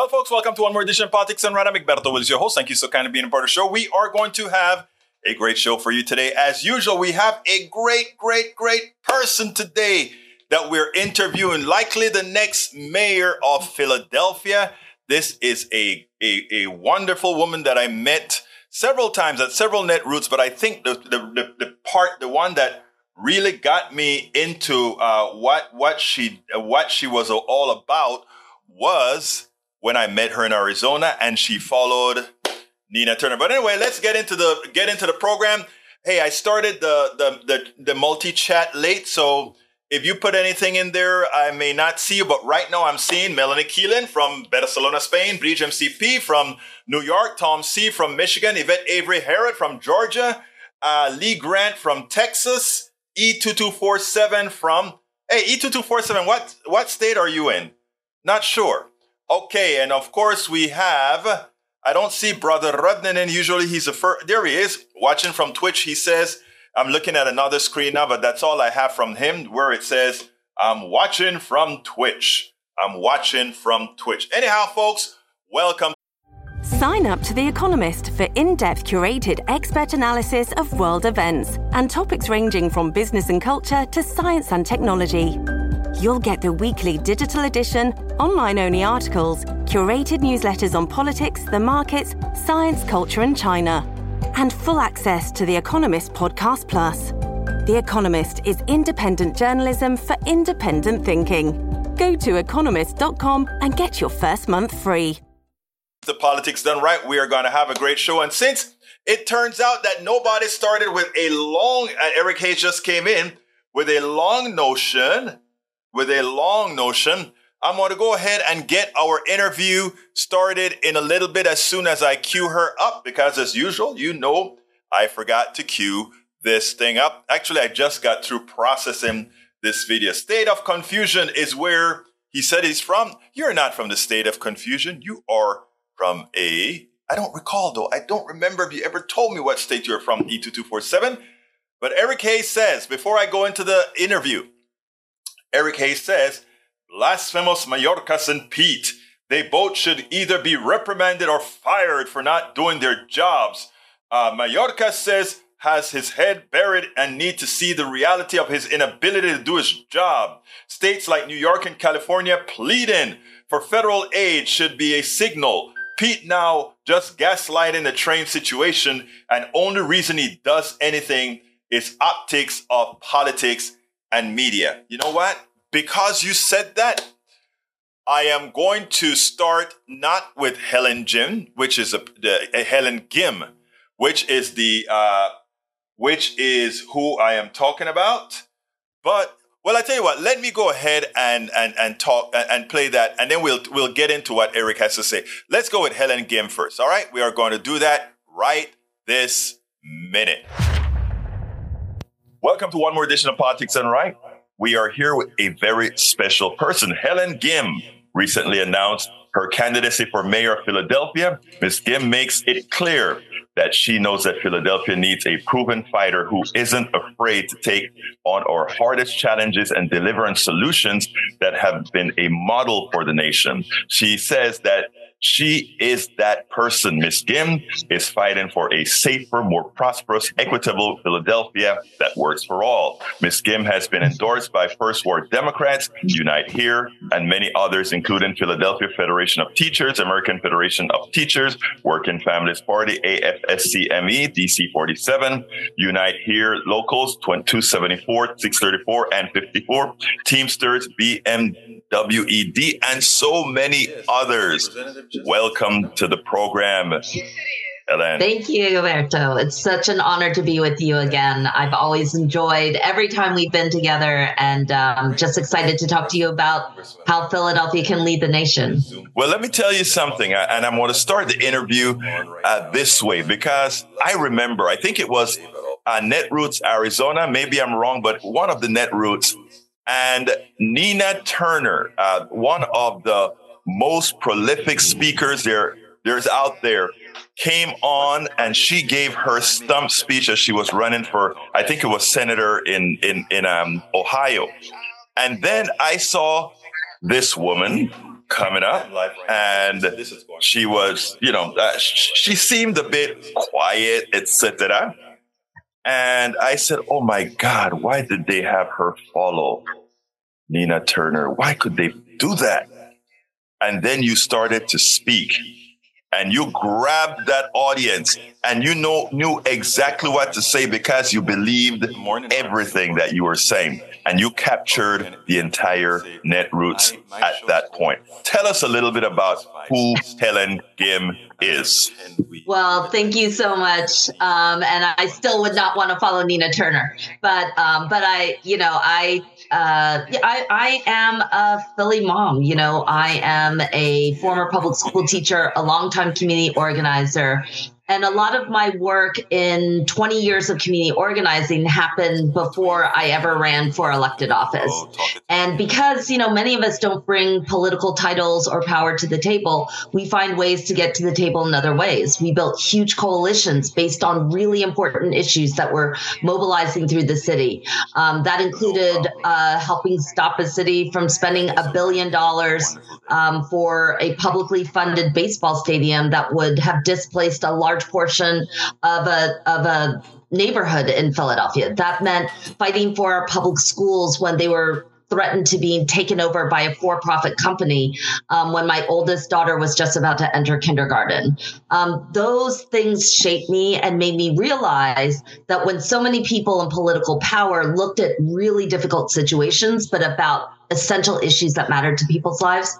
Well, folks, welcome to one more edition of Politics Done Right. Egberto is your host. Thank you so kindly being a part of the show. We are going to have a great show for you today. As usual, we have a great, great, great person today that we're interviewing, likely the next mayor of Philadelphia. This is a, a, a wonderful woman that I met several times at several net roots, but I think the, the, the, the part, the one that really got me into uh, what what she what she was all about was when I met her in Arizona and she followed Nina Turner. But anyway, let's get into the get into the program. Hey, I started the the the, the multi chat late, so if you put anything in there, I may not see you. But right now, I'm seeing Melanie Keelan from Barcelona, Spain, Bridge MCP from New York, Tom C from Michigan, Yvette Avery Harrod from Georgia, uh, Lee Grant from Texas, E2247 from Hey, E2247, what what state are you in? Not sure. Okay, and of course we have. I don't see Brother Rudnanen. Usually he's a first. There he is, watching from Twitch. He says, "I'm looking at another screen now, but that's all I have from him, where it says I'm watching from Twitch. I'm watching from Twitch." Anyhow, folks, welcome. Sign up to The Economist for in depth curated expert analysis of world events and topics ranging from business and culture to science and technology. You'll get the weekly digital edition, online only articles, curated newsletters on politics, the markets, science, culture, and China, and full access to The Economist Podcast Plus. The Economist is independent journalism for independent thinking. Go to economist.com and get your first month free. The politics done right. We are going to have a great show. And since it turns out that nobody started with a long, and Eric Hayes just came in with a long notion with a long notion. I'm going to go ahead and get our interview started in a little bit as soon as I cue her up because as usual, you know, I forgot to cue this thing up. Actually, I just got through processing this video. State of confusion is where he said he's from. You're not from the state of confusion. You are from a, I don't recall though. I don't remember if you ever told me what state you're from, E2247. But Eric Hayes says, before I go into the interview, Eric Hayes says, blasphemous Mayorkas and Pete. They both should either be reprimanded or fired for not doing their jobs. Uh, says has his head buried and need to see the reality of his inability to do his job. States like New York and California pleading for federal aid should be a signal. Pete now just gaslighting the train situation and only reason he does anything is optics of politics and media. You know what? Because you said that, I am going to start not with Helen Jim, which is a, a Helen Gim, which is the uh, which is who I am talking about. But well, I tell you what, let me go ahead and and and talk and play that, and then we'll we'll get into what Eric has to say. Let's go with Helen Gim first. All right, we are going to do that right this minute. Welcome to one more edition of Politics Done Right. We are here with a very special person. Helen Gim recently announced her candidacy for mayor of Philadelphia. Ms. Gim makes it clear that she knows that Philadelphia needs a proven fighter who isn't afraid to take on our hardest challenges and deliver on solutions that have been a model for the nation. She says that she is that person. Miss Gim is fighting for a safer, more prosperous, equitable Philadelphia that works for all. Miss Gim has been endorsed by First Ward Democrats, Unite Here, and many others, including Philadelphia Federation of Teachers, American Federation of Teachers, Working Families Party, AFSCME, DC 47, Unite Here locals 274, 634, and 54, Teamsters, BMWED, and so many others. Welcome to the program, Ellen. Thank you, Egberto. It's such an honor to be with you again. I've always enjoyed every time we've been together and um, just excited to talk to you about how Philadelphia can lead the nation. Well, let me tell you something, and I'm going to start the interview uh, this way because I remember, I think it was uh, Netroots, Arizona. Maybe I'm wrong, but one of the Netroots and Nina Turner, uh, one of the most prolific speakers there there's out there came on and she gave her stump speech as she was running for I think it was senator in in in um, Ohio. And then I saw this woman coming up, and she was, you know, uh, she seemed a bit quiet, etc. And I said, "Oh my God, why did they have her follow Nina Turner? Why could they do that?" And then you started to speak and you grabbed that audience and you know knew exactly what to say because you believed everything that you were saying and you captured the entire netroots at that point tell us a little bit about who helen gim is. Well thank you so much. Um, and i still would not want to follow nina turner. But um, but i you know i uh, I, I am a Philly mom. You know, I am a former public school teacher, a longtime community organizer, and a lot of my work in 20 years of community organizing happened before I ever ran for elected office. Oh, and because, you know, many of us don't bring political titles or power to the table, we find ways to get to the table in other ways. We built huge coalitions based on really important issues that were mobilizing through the city. Um, that included uh, helping stop a city from spending a billion dollars um, for a publicly funded baseball stadium that would have displaced a large large portion of a of a neighborhood in Philadelphia. That meant fighting for our public schools when they were threatened to be taken over by a for-profit company um, when my oldest daughter was just about to enter kindergarten. Um, those things shaped me and made me realize that when so many people in political power looked at really difficult situations, but about essential issues that mattered to people's lives,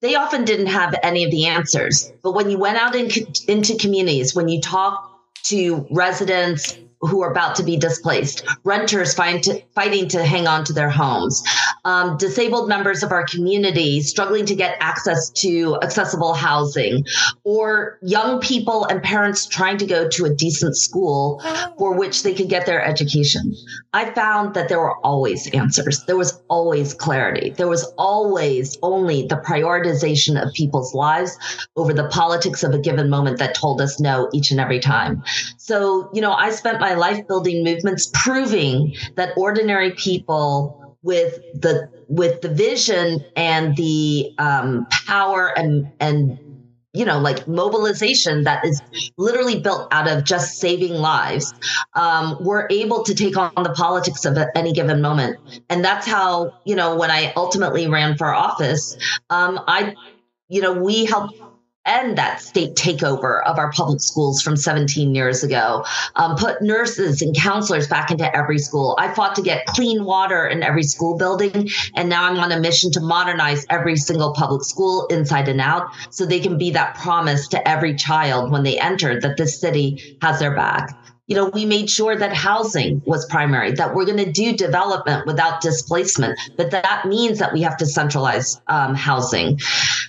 they often didn't have any of the answers. But when you went out in, into communities, when you talked to residents, who are about to be displaced, renters to, fighting to hang on to their homes, um, disabled members of our community struggling to get access to accessible housing, or young people and parents trying to go to a decent school for which they could get their education. I found that there were always answers. There was always clarity. There was always only the prioritization of people's lives over the politics of a given moment that told us no each and every time. So, you know, I spent my life building movements proving that ordinary people with the with the vision and the um, power and and you know like mobilization that is literally built out of just saving lives um, we're able to take on the politics of any given moment. And that's how you know when i ultimately ran for office um, i you know we helped end that state takeover of our public schools from 17 years ago, um, put nurses and counselors back into every school. I fought to get clean water in every school building, and now I'm on a mission to modernize every single public school inside and out so they can be that promise to every child when they enter that this city has their back you know, we made sure that housing was primary, that we're going to do development without displacement, but that means that we have to centralize um, housing.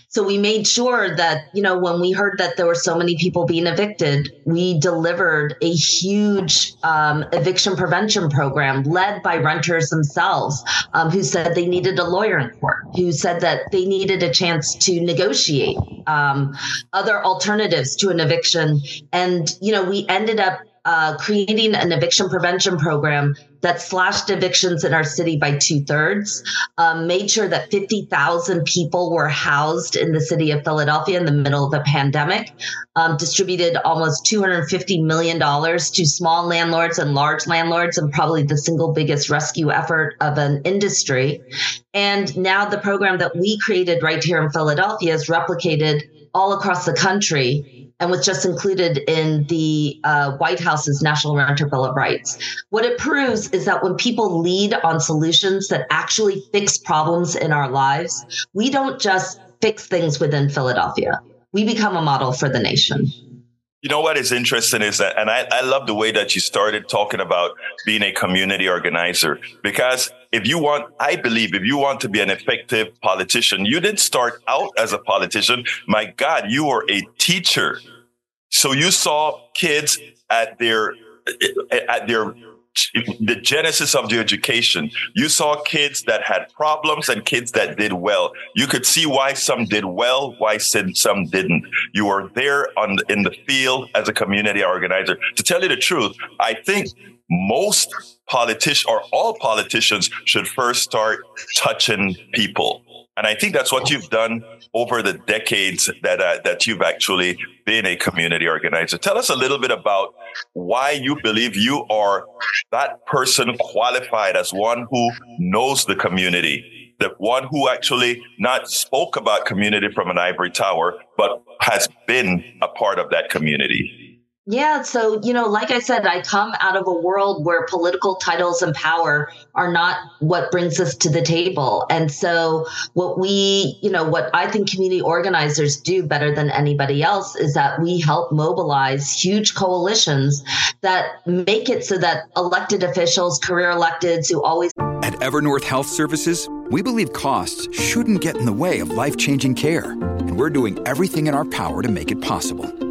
So we made sure that, you know, when we heard that there were so many people being evicted, we delivered a huge um, eviction prevention program led by renters themselves um, who said they needed a lawyer in court, who said that they needed a chance to negotiate um, other alternatives to an eviction. And, you know, we ended up uh, creating an eviction prevention program that slashed evictions in our city by two thirds, um, made sure that 50,000 people were housed in the city of Philadelphia in the middle of the pandemic, um, distributed almost $250 million to small landlords and large landlords, and probably the single biggest rescue effort of an industry. And now the program that we created right here in Philadelphia is replicated all across the country and was just included in the uh, White House's National Renter Bill of Rights. What it proves is that when people lead on solutions that actually fix problems in our lives, we don't just fix things within Philadelphia. We become a model for the nation. You know what is interesting is that, and I, I love the way that you started talking about being a community organizer because if you want, I believe if you want to be an effective politician, you didn't start out as a politician. My God, you were a teacher. So you saw kids at their, at their the genesis of the education. You saw kids that had problems and kids that did well. You could see why some did well, why some didn't. You were there on in the field as a community organizer. To tell you the truth, I think most politicians or all politicians should first start touching people And I think that's what you've done over the decades that uh, that you've actually been a community organizer. Tell us a little bit about why you believe you are that person qualified as one who knows the community, the one who actually not spoke about community from an ivory tower, but has been a part of that community. Yeah. So, you know, like I said, I come out of a world where political titles and power are not what brings us to the table. And so, what we, you know, what I think community organizers do better than anybody else is that we help mobilize huge coalitions that make it so that elected officials, career electeds who always. At Evernorth Health Services, we believe costs shouldn't get in the way of life changing care. And we're doing everything in our power to make it possible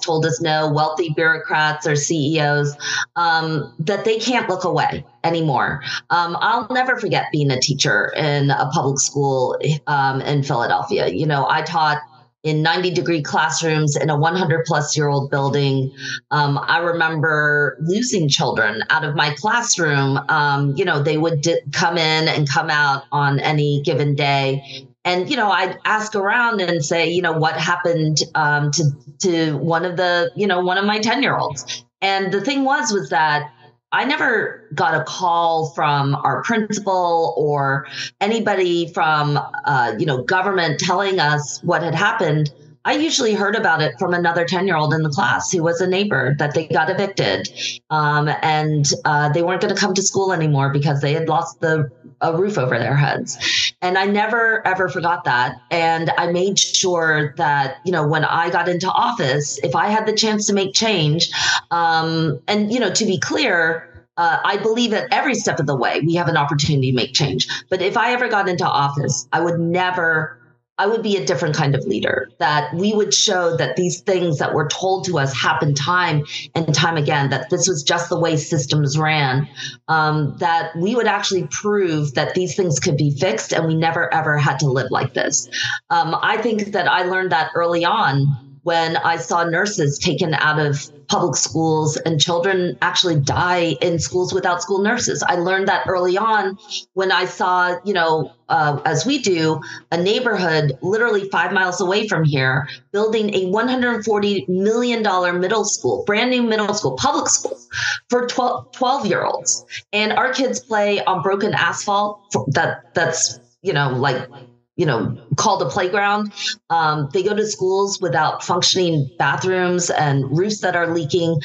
told us no, wealthy bureaucrats or CEOs, um, that they can't look away anymore. Um, I'll never forget being a teacher in a public school um, in Philadelphia. You know, I taught in 90 degree classrooms in a 100 plus year old building. Um, I remember losing children out of my classroom. Um, you know, they would di- come in and come out on any given day and you know i'd ask around and say you know what happened um, to to one of the you know one of my 10 year olds and the thing was was that i never got a call from our principal or anybody from uh, you know government telling us what had happened I usually heard about it from another 10 year old in the class who was a neighbor that they got evicted um, and uh, they weren't going to come to school anymore because they had lost the a roof over their heads. And I never ever forgot that. And I made sure that, you know, when I got into office, if I had the chance to make change, um, and, you know, to be clear, uh, I believe that every step of the way we have an opportunity to make change. But if I ever got into office, I would never I would be a different kind of leader, that we would show that these things that were told to us happened time and time again, that this was just the way systems ran, um, that we would actually prove that these things could be fixed and we never ever had to live like this. Um, I think that I learned that early on when I saw nurses taken out of public schools and children actually die in schools without school nurses. I learned that early on when I saw, you know, uh, as we do, a neighborhood literally five miles away from here building a $140 million middle school, brand new middle school, public school for 12, 12 year olds. And our kids play on broken asphalt that that's, you know, like you know, called a playground. Um, they go to schools without functioning bathrooms and roofs that are leaking.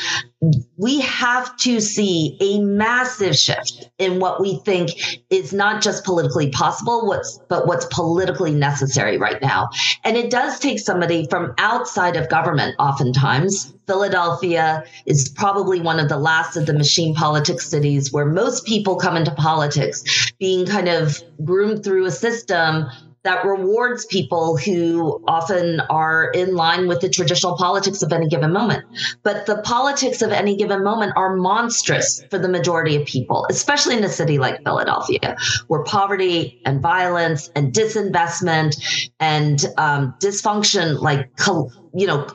We have to see a massive shift in what we think is not just politically possible, what's but what's politically necessary right now. And it does take somebody from outside of government. Oftentimes, Philadelphia is probably one of the last of the machine politics cities where most people come into politics being kind of groomed through a system that rewards people who often are in line with the traditional politics of any given moment. But the politics of any given moment are monstrous for the majority of people, especially in a city like Philadelphia, where poverty and violence and disinvestment and um, dysfunction, like, you know,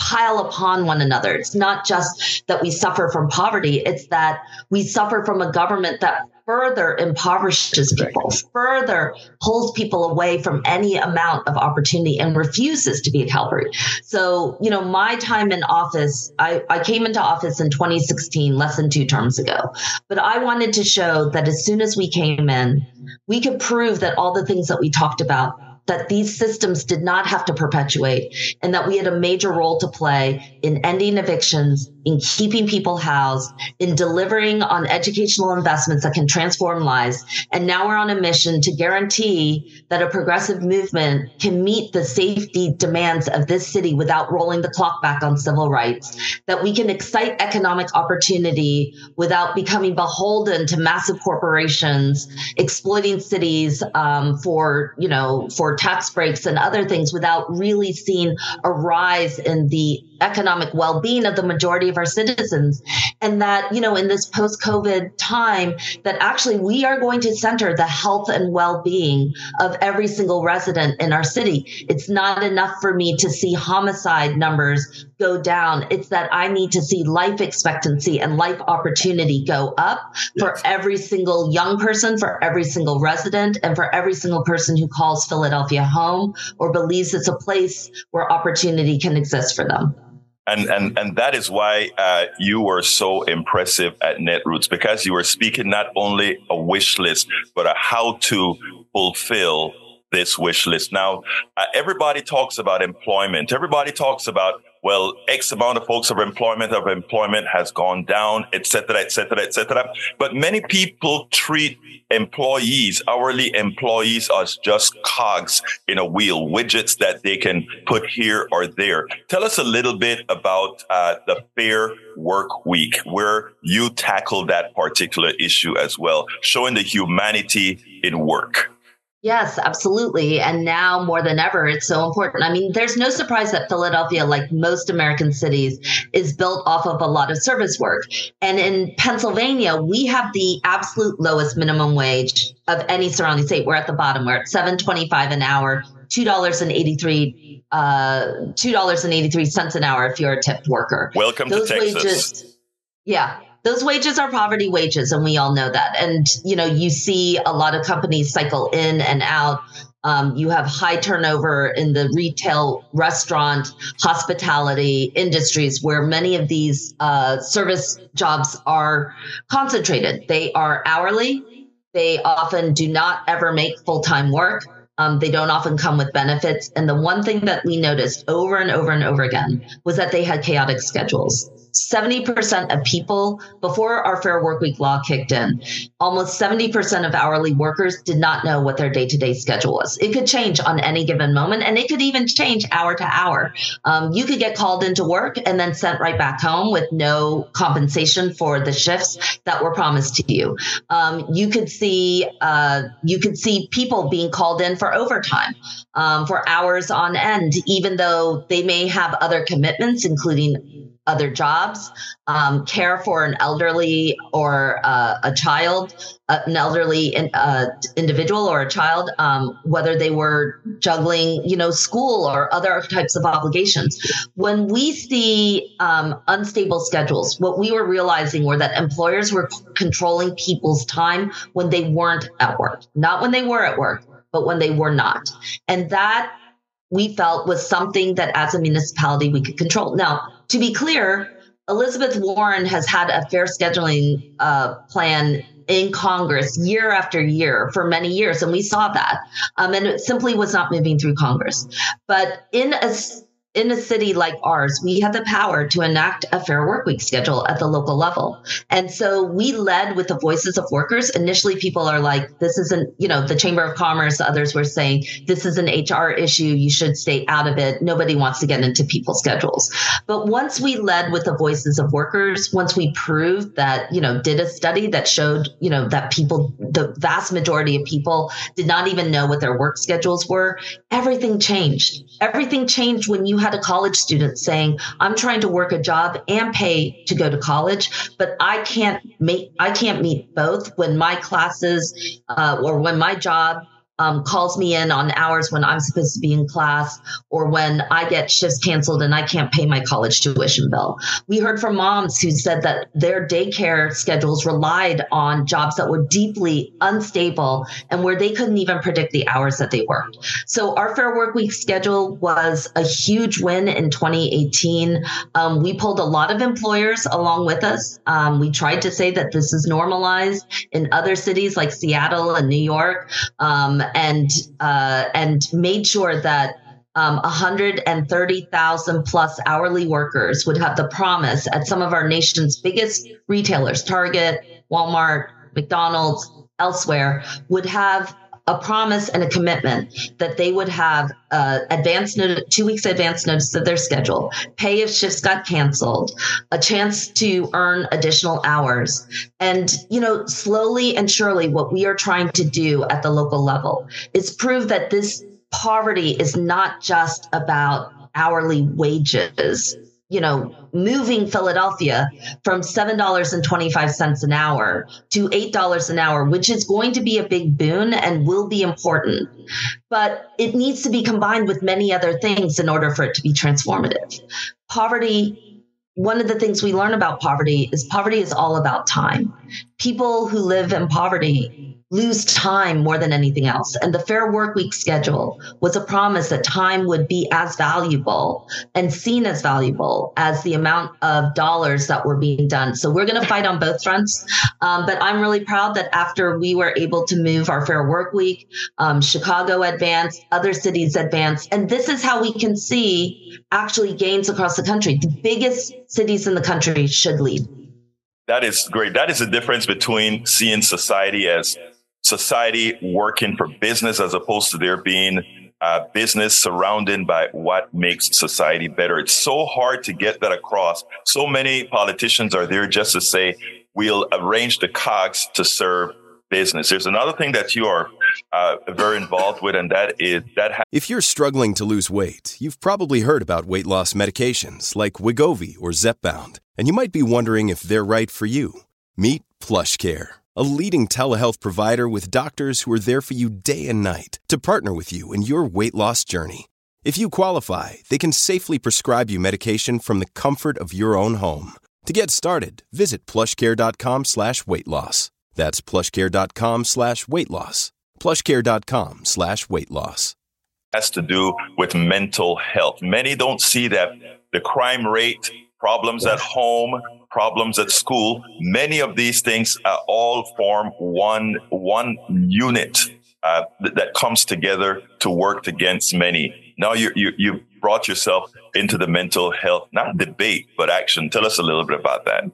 pile upon one another. It's not just that we suffer from poverty, it's that we suffer from a government that further impoverishes people, further pulls people away from any amount of opportunity and refuses to be a helper. So, you know, my time in office, I, I came into office in 2016, less than two terms ago. But I wanted to show that as soon as we came in, we could prove that all the things that we talked about that these systems did not have to perpetuate and that we had a major role to play in ending evictions, in keeping people housed, in delivering on educational investments that can transform lives. And now we're on a mission to guarantee that a progressive movement can meet the safety demands of this city without rolling the clock back on civil rights, that we can excite economic opportunity without becoming beholden to massive corporations exploiting cities um, for, you know, for tax breaks and other things without really seeing a rise in the economic well-being of the majority of our citizens. And that you know in this post-covid time that actually we are going to center the health and well-being of every single resident in our city. It's not enough for me to see homicide numbers go down. It's that i need to see life expectancy and life opportunity go up for every single young person for every single resident and for every single person who calls philadelphia home or believes it's a place where opportunity can exist for them and and and that is why uh, you were so impressive at Netroots because you were speaking not only a wish list but a how to fulfill this wish list. Now, uh, everybody talks about employment. Everybody talks about well, X amount of folks of employment of employment has gone down, et cetera, et cetera, et cetera. But many people treat employees, hourly employees as just cogs in a wheel, widgets that they can put here or there. Tell us a little bit about uh, the Fair Work Week, where you tackle that particular issue as well, showing the humanity in work. Yes, absolutely. And now more than ever, it's so important. I mean, there's no surprise that Philadelphia, like most American cities, is built off of a lot of service work. And in Pennsylvania, we have the absolute lowest minimum wage of any surrounding state. We're at the bottom. We're at 725 an hour, $2.83 uh, $2.83 an hour if you're a tipped worker. Welcome Those to Texas. Wages, yeah, those wages are poverty wages and we all know that. And you know you see a lot of companies cycle in and out. Um, you have high turnover in the retail restaurant hospitality industries where many of these uh, service jobs are concentrated. They are hourly. They often do not ever make full-time work. Um, they don't often come with benefits. And the one thing that we noticed over and over and over again was that they had chaotic schedules 70% of people before our fair work week law kicked in almost 70% of hourly workers did not know what their day-to-day schedule was. It could change on any given moment and it could even change hour to hour. Um, you could get called into work and then sent right back home with no compensation for the shifts that were promised to you. Um, you could see uh, you could see people being called in for overtime um, for hours on end even though they may have other commitments including other jobs, um, care for an elderly or uh, a child, uh, an elderly in, uh, individual or a child, um, whether they were juggling, you know, school or other types of obligations. When we see um, unstable schedules, what we were realizing were that employers were controlling people's time when they weren't at work, not when they were at work, but when they were not. And that we felt was something that as a municipality we could control. Now, to be clear, Elizabeth Warren has had a fair scheduling uh, plan in Congress year after year for many years, and we saw that. Um, and it simply was not moving through Congress. But in a in a city like ours, we have the power to enact a fair work week schedule at the local level. And so we led with the voices of workers. Initially, people are like, this isn't, you know, the Chamber of Commerce, others were saying, this is an HR issue. You should stay out of it. Nobody wants to get into people's schedules. But once we led with the voices of workers, once we proved that, you know, did a study that showed, you know, that people, the vast majority of people did not even know what their work schedules were, everything changed. Everything changed when you had a college student saying, I'm trying to work a job and pay to go to college, but I can't make, I can't meet both when my classes uh, or when my job um, calls me in on hours when I'm supposed to be in class or when I get shifts canceled and I can't pay my college tuition bill. We heard from moms who said that their daycare schedules relied on jobs that were deeply unstable and where they couldn't even predict the hours that they worked. So our Fair Work Week schedule was a huge win in 2018. Um, we pulled a lot of employers along with us. Um, we tried to say that this is normalized in other cities like Seattle and New York. Um, and uh, and made sure that um, 130,000 plus hourly workers would have the promise at some of our nation's biggest retailers, Target, Walmart, McDonald's, elsewhere, would have a promise and a commitment that they would have uh, advance two weeks advance notice of their schedule, pay if shifts got canceled, a chance to earn additional hours. And, you know, slowly and surely, what we are trying to do at the local level is prove that this poverty is not just about hourly wages you know, moving Philadelphia from $7.25 an hour to $8 an hour, which is going to be a big boon and will be important. But it needs to be combined with many other things in order for it to be transformative. Poverty, one of the things we learn about poverty is poverty is all about time. People who live in poverty lose time more than anything else. And the Fair Work Week schedule was a promise that time would be as valuable and seen as valuable as the amount of dollars that were being done. So we're going to fight on both fronts. Um, but I'm really proud that after we were able to move our Fair Work Week, um, Chicago advanced, other cities advanced. And this is how we can see actually gains across the country. The biggest cities in the country should lead. That is great. That is the difference between seeing society as society working for business as opposed to there being uh, business surrounded by what makes society better. It's so hard to get that across. So many politicians are there just to say, we'll arrange the cogs to serve business. There's another thing that you are uh, very involved with, and that is that. Ha- if you're struggling to lose weight, you've probably heard about weight loss medications like Wegovy or Zepbound, and you might be wondering if they're right for you. Meet PlushCare a leading telehealth provider with doctors who are there for you day and night to partner with you in your weight loss journey. If you qualify, they can safely prescribe you medication from the comfort of your own home. To get started, visit plushcare.com slash weight loss. That's plushcare.com slash weight loss. Plushcare.com slash weight loss. Has to do with mental health. Many don't see that the crime rate, problems at home, problems at school. Many of these things uh, all form one one unit uh, th- that comes together to work against many. Now you you you brought yourself into the mental health not debate but action. Tell us a little bit about that.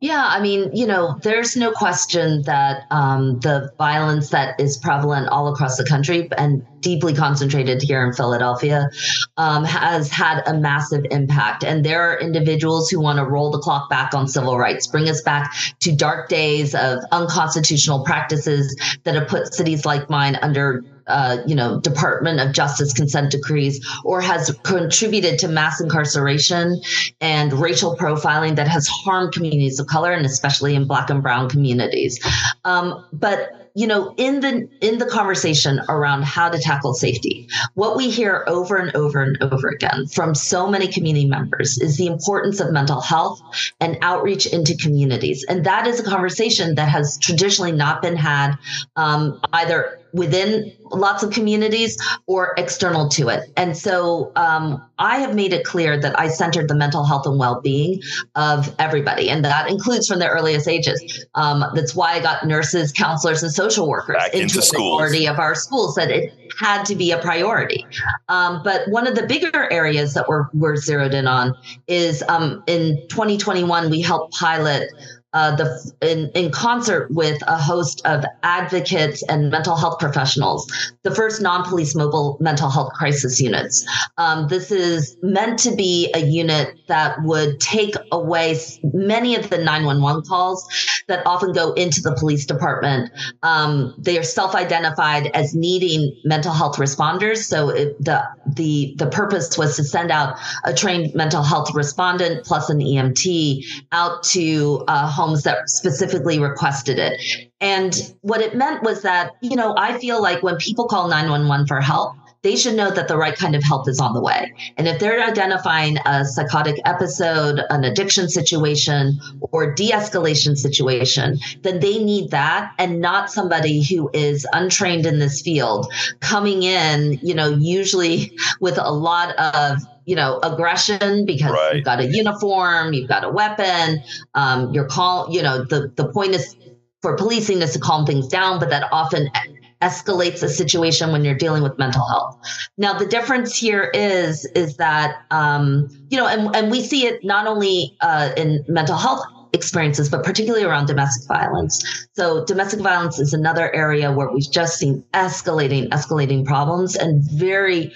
Yeah, I mean, you know, there's no question that um, the violence that is prevalent all across the country and deeply concentrated here in Philadelphia um, has had a massive impact. And there are individuals who want to roll the clock back on civil rights, bring us back to dark days of unconstitutional practices that have put cities like mine under uh, you know, Department of Justice consent decrees, or has contributed to mass incarceration and racial profiling that has harmed communities of color and especially in Black and Brown communities. Um, but you know in the in the conversation around how to tackle safety what we hear over and over and over again from so many community members is the importance of mental health and outreach into communities and that is a conversation that has traditionally not been had um, either within lots of communities or external to it. And so um, I have made it clear that I centered the mental health and well being of everybody. And that includes from the earliest ages. Um, that's why I got nurses, counselors, and social workers Back into, into the majority of our schools, that it had to be a priority. Um, but one of the bigger areas that we're, we're zeroed in on is um, in 2021, we helped pilot uh, the in, in concert with a host of advocates and mental health professionals, the first non-police mobile mental health crisis units. Um, this is meant to be a unit that would take away many of the 911 calls that often go into the police department. Um, they are self-identified as needing mental health responders. So it, the the the purpose was to send out a trained mental health respondent plus an EMT out to uh, homes that specifically requested it. And what it meant was that, you know, I feel like when people call 911 for help, they should know that the right kind of help is on the way. And if they're identifying a psychotic episode, an addiction situation, or de escalation situation, then they need that and not somebody who is untrained in this field coming in, you know, usually with a lot of you know aggression because right. you've got a uniform you've got a weapon um, you're call you know the the point is for policing is to calm things down but that often escalates a situation when you're dealing with mental health now the difference here is is that um, you know and, and we see it not only uh, in mental health experiences, but particularly around domestic violence. So, domestic violence is another area where we've just seen escalating, escalating problems and very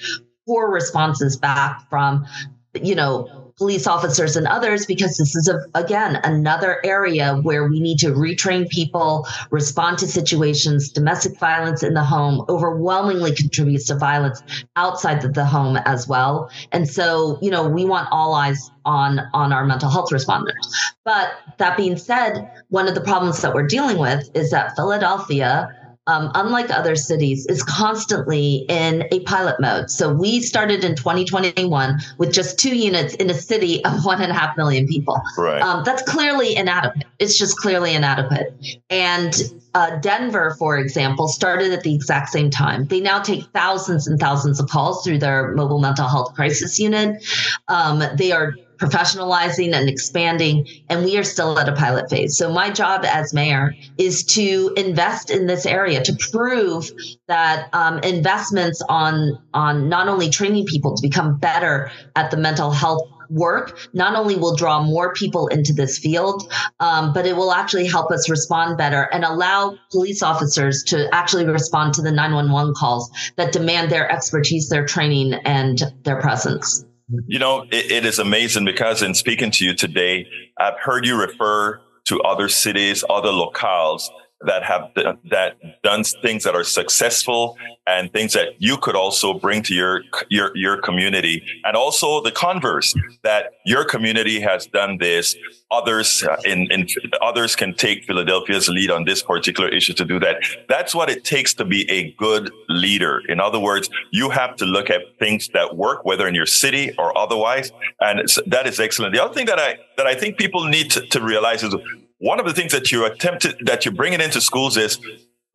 poor responses back from, you know, police officers and others because this is a, again another area where we need to retrain people respond to situations domestic violence in the home overwhelmingly contributes to violence outside of the home as well. And so you know we want all eyes on on our mental health responders. But that being said one of the problems that we're dealing with is that philadelphia um, unlike other cities, is constantly in a pilot mode. So we started in 2021 with just two units in a city of one and a half million people. Right. Um, that's clearly inadequate. It's just clearly inadequate. And uh, Denver, for example, started at the exact same time. They now take thousands and thousands of calls through their mobile mental health crisis unit. Um, they are professionalizing and expanding, and we are still at a pilot phase. So, my job as mayor is to invest in this area to prove that um, investments on on not only training people to become better at the mental health work not only will draw more people into this field, um, but it will actually help us respond better and allow police officers to actually respond to the 911 calls that demand their expertise, their training, and their presence. You know, it, it is amazing because in speaking to you today, I've heard you refer to other cities, other locales that have that done things that are successful and things that you could also bring to your your your community. And also the converse that your community has done this. Others uh, in, in others can take Philadelphia's lead on this particular issue to do that. That's what it takes to be a good leader. In other words you have to look at things that work whether in your city or otherwise. And that is excellent. The other thing that I that I think people need to, to realize is one of the things that you attempted that you're bringing into schools is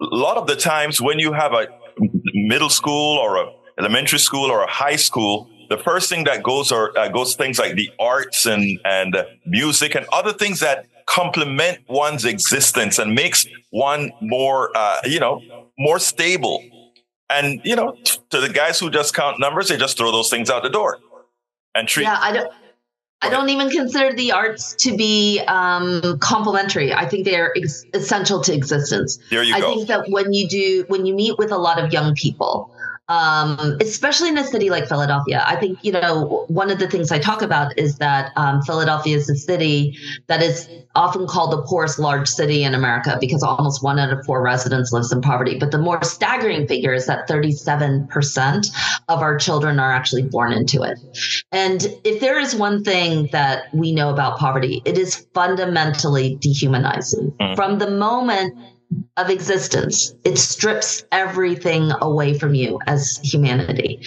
a lot of the times when you have a middle school or a elementary school or a high school the first thing that goes are uh, goes things like the arts and and music and other things that complement one's existence and makes one more uh, you know more stable. And you know to the guys who just count numbers they just throw those things out the door and treat yeah i don't I don't even consider the arts to be um, complementary. I think they're ex- essential to existence. There you I go. I think that when you do, when you meet with a lot of young people, um, especially in a city like Philadelphia. I think, you know, one of the things I talk about is that um, Philadelphia is a city that is often called the poorest large city in America because almost one out of four residents lives in poverty. But the more staggering figure is that 37% of our children are actually born into it. And if there is one thing that we know about poverty, it is fundamentally dehumanizing. Mm. From the moment of existence. It strips everything away from you as humanity.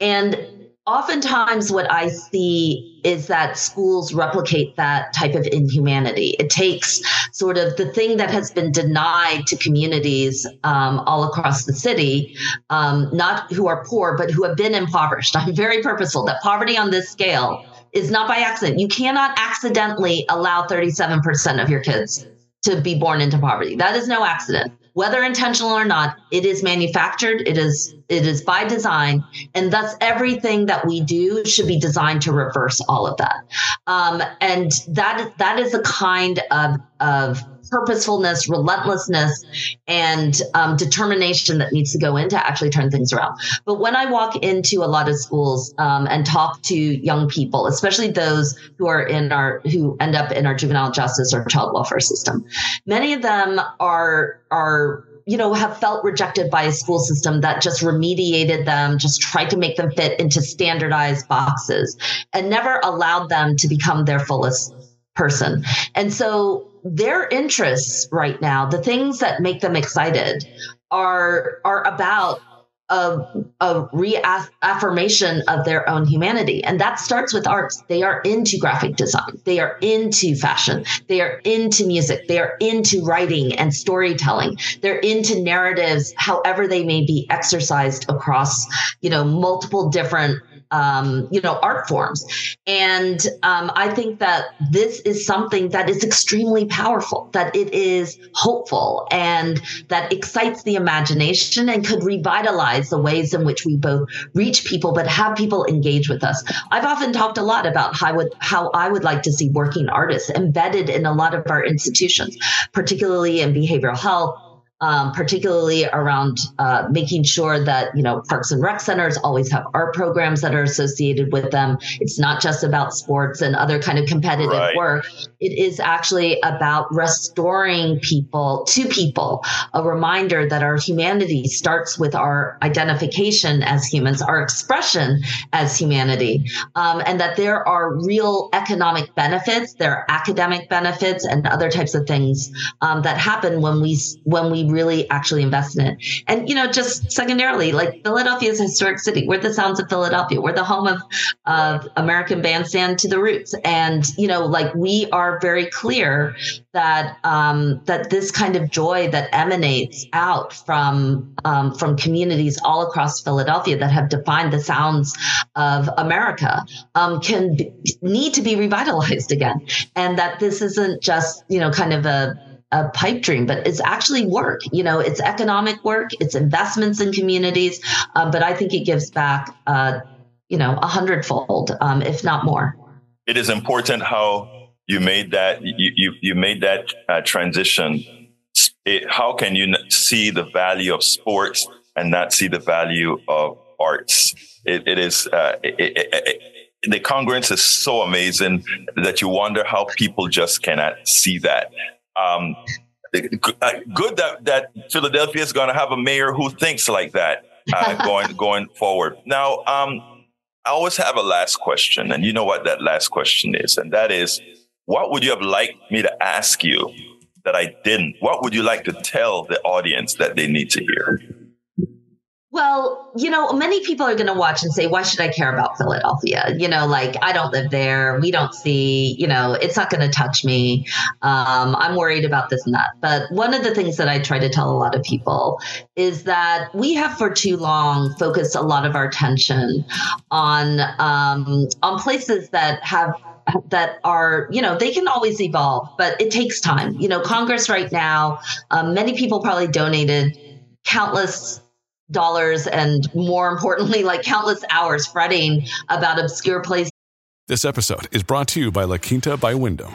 And oftentimes, what I see is that schools replicate that type of inhumanity. It takes sort of the thing that has been denied to communities um, all across the city, um, not who are poor, but who have been impoverished. I'm very purposeful that poverty on this scale is not by accident. You cannot accidentally allow 37% of your kids to be born into poverty. That is no accident. Whether intentional or not, it is manufactured, it is it is by design, and thus everything that we do should be designed to reverse all of that. Um, and that that is a kind of of purposefulness, relentlessness, and um, determination that needs to go in to actually turn things around. But when I walk into a lot of schools um, and talk to young people, especially those who are in our who end up in our juvenile justice or child welfare system, many of them are are you know, have felt rejected by a school system that just remediated them, just tried to make them fit into standardized boxes and never allowed them to become their fullest person. And so their interests right now, the things that make them excited are are about a, a reaffirmation of their own humanity. And that starts with arts. They are into graphic design. They are into fashion. They are into music. They are into writing and storytelling. They're into narratives, however they may be exercised across, you know, multiple different um, you know, art forms. And um, I think that this is something that is extremely powerful, that it is hopeful and that excites the imagination and could revitalize the ways in which we both reach people, but have people engage with us. I've often talked a lot about how would, how I would like to see working artists embedded in a lot of our institutions, particularly in behavioral health um, particularly around uh, making sure that you know parks and rec centers always have art programs that are associated with them. It's not just about sports and other kind of competitive right. work. It is actually about restoring people to people. A reminder that our humanity starts with our identification as humans, our expression as humanity, um, and that there are real economic benefits, there are academic benefits, and other types of things um, that happen when we when we really actually invest in it. And, you know, just secondarily, like Philadelphia is a historic city. We're the sounds of Philadelphia. We're the home of, of American Bandstand to the roots. And, you know, like we are very clear that um, that this kind of joy that emanates out from um, from communities all across Philadelphia that have defined the sounds of America um, can be, need to be revitalized again, and that this isn't just you know kind of a a pipe dream, but it's actually work. You know, it's economic work, it's investments in communities, uh, but I think it gives back, uh, you know, a hundredfold, um, if not more. It is important how you made that you you, you made that uh, transition. It, how can you see the value of sports and not see the value of arts? it, it is uh, it, the congruence is so amazing that you wonder how people just cannot see that. Um, uh, good that that Philadelphia is going to have a mayor who thinks like that uh, going going forward. Now, um, I always have a last question, and you know what that last question is, and that is, what would you have liked me to ask you that I didn't? What would you like to tell the audience that they need to hear? Well, you know, many people are going to watch and say, why should I care about Philadelphia? You know, like I don't live there. We don't see, you know, it's not going to touch me. Um, I'm worried about this and that. But one of the things that I try to tell a lot of people is that we have for too long focused a lot of our attention on um, on places that have that are, you know, they can always evolve, but it takes time. You know, Congress right now, um, many people probably donated countless dollars and more importantly, like countless hours fretting about obscure places. This episode is brought to you by La Quinta by Wyndham.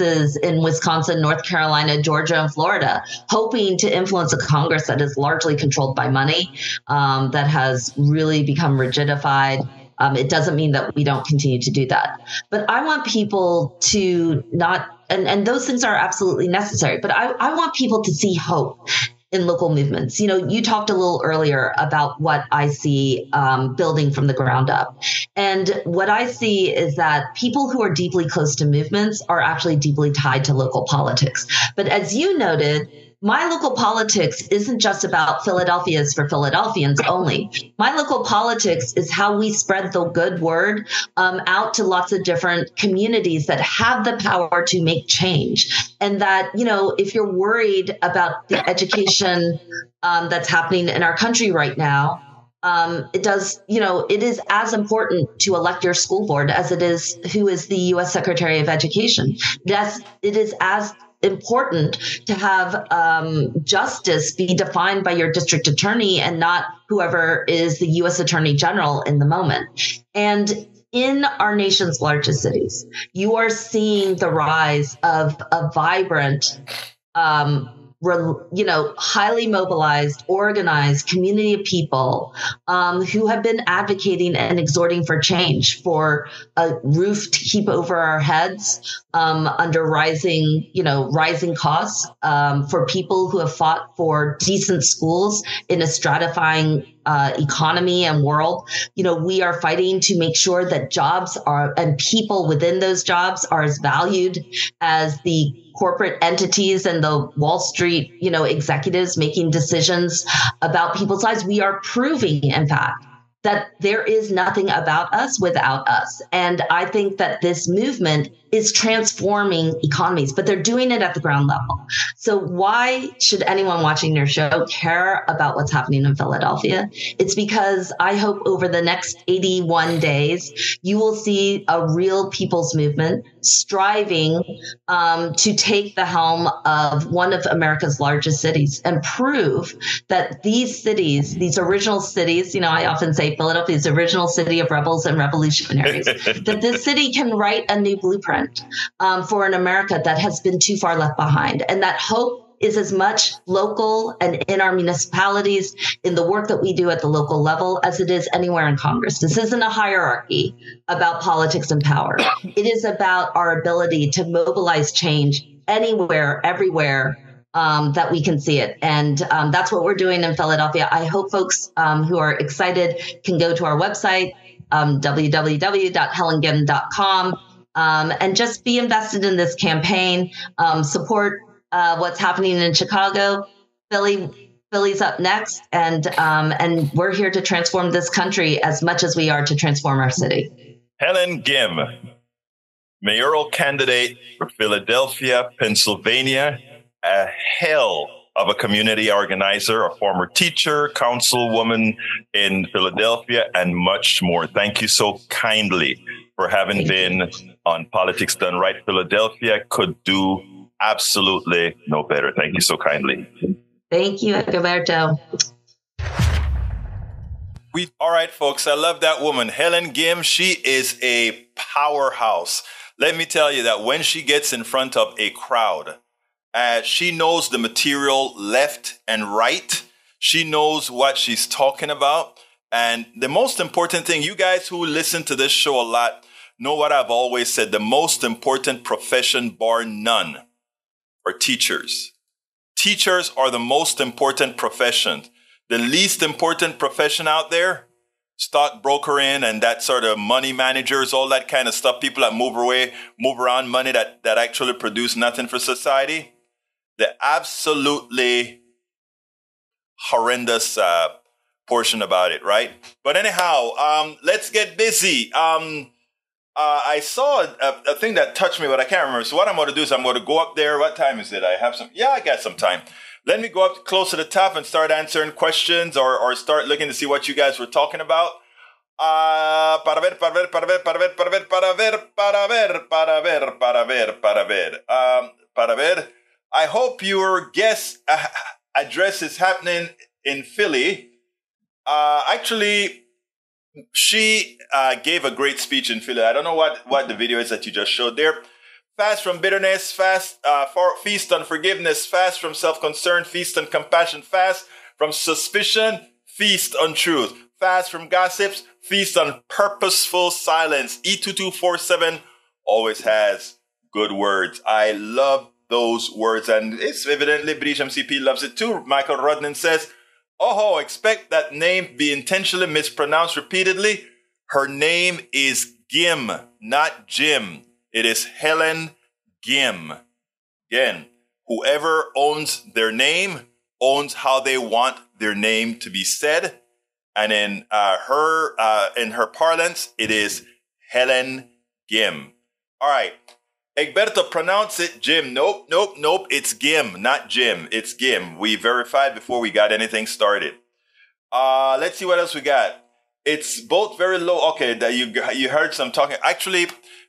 in Wisconsin, North Carolina, Georgia, and Florida, hoping to influence a Congress that is largely controlled by money, um, that has really become rigidified. Um, it doesn't mean that we don't continue to do that. But I want people to not, and, and those things are absolutely necessary, but I, I want people to see hope in local movements. You know, you talked a little earlier about what I see um, building from the ground up. And what I see is that people who are deeply close to movements are actually deeply tied to local politics. But as you noted, my local politics isn't just about Philadelphia's for Philadelphians only. My local politics is how we spread the good word um, out to lots of different communities that have the power to make change. And that, you know, if you're worried about the education um, that's happening in our country right now, um, it does, you know, it is as important to elect your school board as it is who is the U.S. Secretary of Education. That's, it is as important to have um, justice be defined by your district attorney and not whoever is the U.S. Attorney General in the moment. And in our nation's largest cities, you are seeing the rise of a vibrant um, you know, highly mobilized, organized community of people um, who have been advocating and exhorting for change, for a roof to keep over our heads um, under rising, you know, rising costs, um, for people who have fought for decent schools in a stratifying uh, economy and world. You know, we are fighting to make sure that jobs are and people within those jobs are as valued as the corporate entities and the Wall Street, you know, executives making decisions about people's lives. We are proving, in fact, that there is nothing about us without us. And I think that this movement is transforming economies, but they're doing it at the ground level. So, why should anyone watching your show care about what's happening in Philadelphia? It's because I hope over the next 81 days, you will see a real people's movement striving um, to take the helm of one of America's largest cities and prove that these cities, these original cities, you know, I often say Philadelphia is the original city of rebels and revolutionaries, that this city can write a new blueprint um, for an America that has been too far left behind. And that hope is as much local and in our municipalities in the work that we do at the local level as it is anywhere in Congress. This isn't a hierarchy about politics and power. It is about our ability to mobilize change anywhere, everywhere. Um, that we can see it. And um, that's what we're doing in Philadelphia. I hope folks um, who are excited can go to our website, um, www.helengim.com, um, and just be invested in this campaign, um, support uh, what's happening in Chicago. Philly, Philly's up next, and um, and we're here to transform this country as much as we are to transform our city. Helen Gim, mayoral candidate for Philadelphia, Pennsylvania, a hell of a community organizer, a former teacher, councilwoman in Philadelphia, and much more. Thank you so kindly for having Thank been you. On Politics Done Right. Philadelphia could do absolutely no better. Thank you so kindly. Thank you, Roberto. We all right, folks. I love that woman, Helen Gim. She is a powerhouse. Let me tell you that when she gets in front of a crowd, uh, she knows the material left and right. She knows what she's talking about. And the most important thing, you guys who listen to this show a lot know what I've always said the most important profession, bar none, are teachers. Teachers are the most important profession. The least important profession out there, stockbrokering and that sort of money managers, all that kind of stuff, people that move away, move around money that, that actually produce nothing for society. The absolutely horrendous uh, portion about it, right? But anyhow, um, let's get busy. Um, uh, I saw a, a, thing that touched me, but I can't remember. So what I'm going to do is I'm going to go up there. What time is it? I have some. Yeah, I got some time. Let me go up close to the top and start answering questions or, or start looking to see what you guys were talking about. Uh, para ver, para ver, para ver, para ver, para ver, para ver, para ver, para ver, para ver, para ver, um, para ver. I hope your guest address is happening in Philly. Uh, actually, she uh, gave a great speech in Philly. I don't know what, what the video is that you just showed there. Fast from bitterness, fast uh, for, feast on forgiveness, fast from self-concern, feast on compassion, fast from suspicion, feast on truth, fast from gossips, feast on purposeful silence. E2247 always has good words. I love those words, and it's evidently Bridge MCP loves it too. Michael Rudnin says, Oh, ho, expect that name be intentionally mispronounced repeatedly. Her name is Gim, not Jim. It is Helen Gim. Again, whoever owns their name owns how they want their name to be said. And in uh, her uh, in her parlance, it is Helen Gim. All right. Egberto, pronounce it Jim. Nope, nope, nope. It's Gim, not Jim. It's Gim. We verified before we got anything started. Uh, let's see what else we got. It's both very low. Okay, that you you heard some talking. Actually,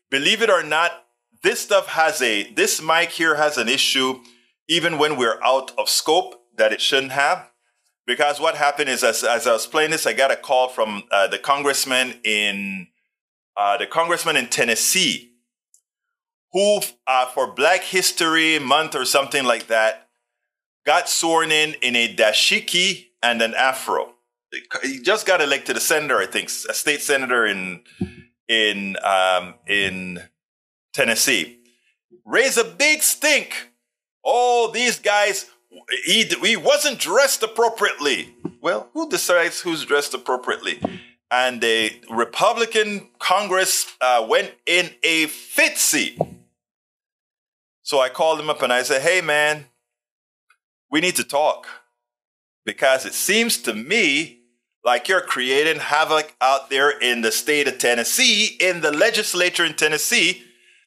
believe it or not, this stuff has a this mic here has an issue even when we're out of scope that it shouldn't have. Because what happened is, as, as I was playing this, I got a call from uh, the congressman in uh, the congressman in Tennessee who, uh, for Black History Month or something like that, got sworn in in a dashiki and an afro. He just got elected a senator, I think, a state senator in in um, in Tennessee. Raise a big stink. Oh, these guys, he, he wasn't dressed appropriately. Well, who decides who's dressed appropriately? And the Republican Congress uh, went in a fitsy so I called him up and I said, Hey, man, we need to talk. Because it seems to me like you're creating havoc out there in the state of Tennessee, in the legislature in Tennessee.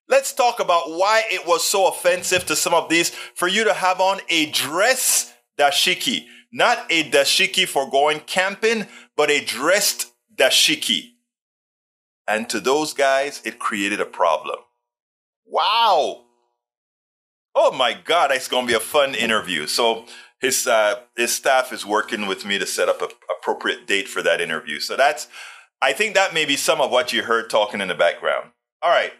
Let's talk about why it was so offensive to some of these for you to have on a dress dashiki. Not a dashiki for going camping, but a dressed dashiki. And to those guys, it created a problem. Wow. Oh my God, it's going to be a fun interview. So his uh, his staff is working with me to set up an appropriate date for that interview. So that's, I think that may be some of what you heard talking in the background. All right,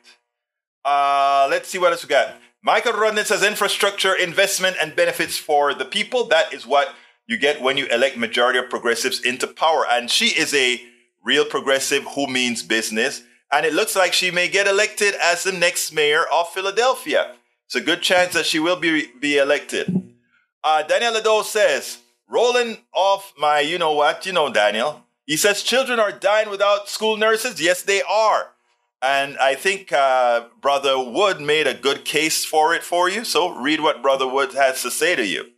uh, let's see what else we got. Michael Rudnin says infrastructure investment and benefits for the people. That is what you get when you elect majority of progressives into power, and she is a real progressive who means business. And it looks like she may get elected as the next mayor of Philadelphia. It's a good chance that she will be, be elected. Uh, Daniel Lado says, rolling off my, you know what, you know, Daniel. He says, children are dying without school nurses. Yes, they are. And I think uh, Brother Wood made a good case for it for you. So read what Brother Wood has to say to you.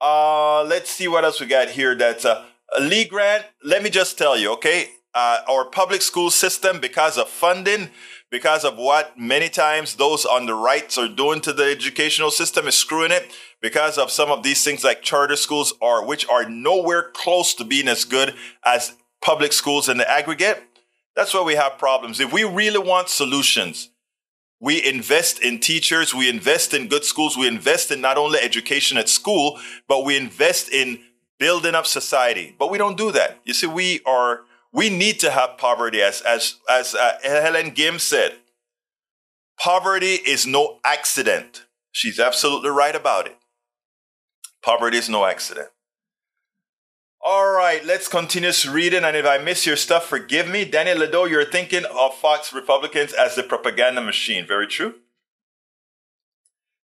Uh, let's see what else we got here. That's uh, Lee Grant. Let me just tell you, okay? Uh, our public school system, because of funding, because of what many times those on the rights are doing to the educational system is screwing it because of some of these things like charter schools are which are nowhere close to being as good as public schools in the aggregate. That's why we have problems. If we really want solutions we invest in teachers we invest in good schools we invest in not only education at school but we invest in building up society. But we don't do that. You see we are we need to have poverty, as as as uh, Helen Gim said. Poverty is no accident. She's absolutely right about it. Poverty is no accident. All right, let's continue reading. And if I miss your stuff, forgive me. Daniel Lado, you're thinking of Fox Republicans as the propaganda machine. Very true.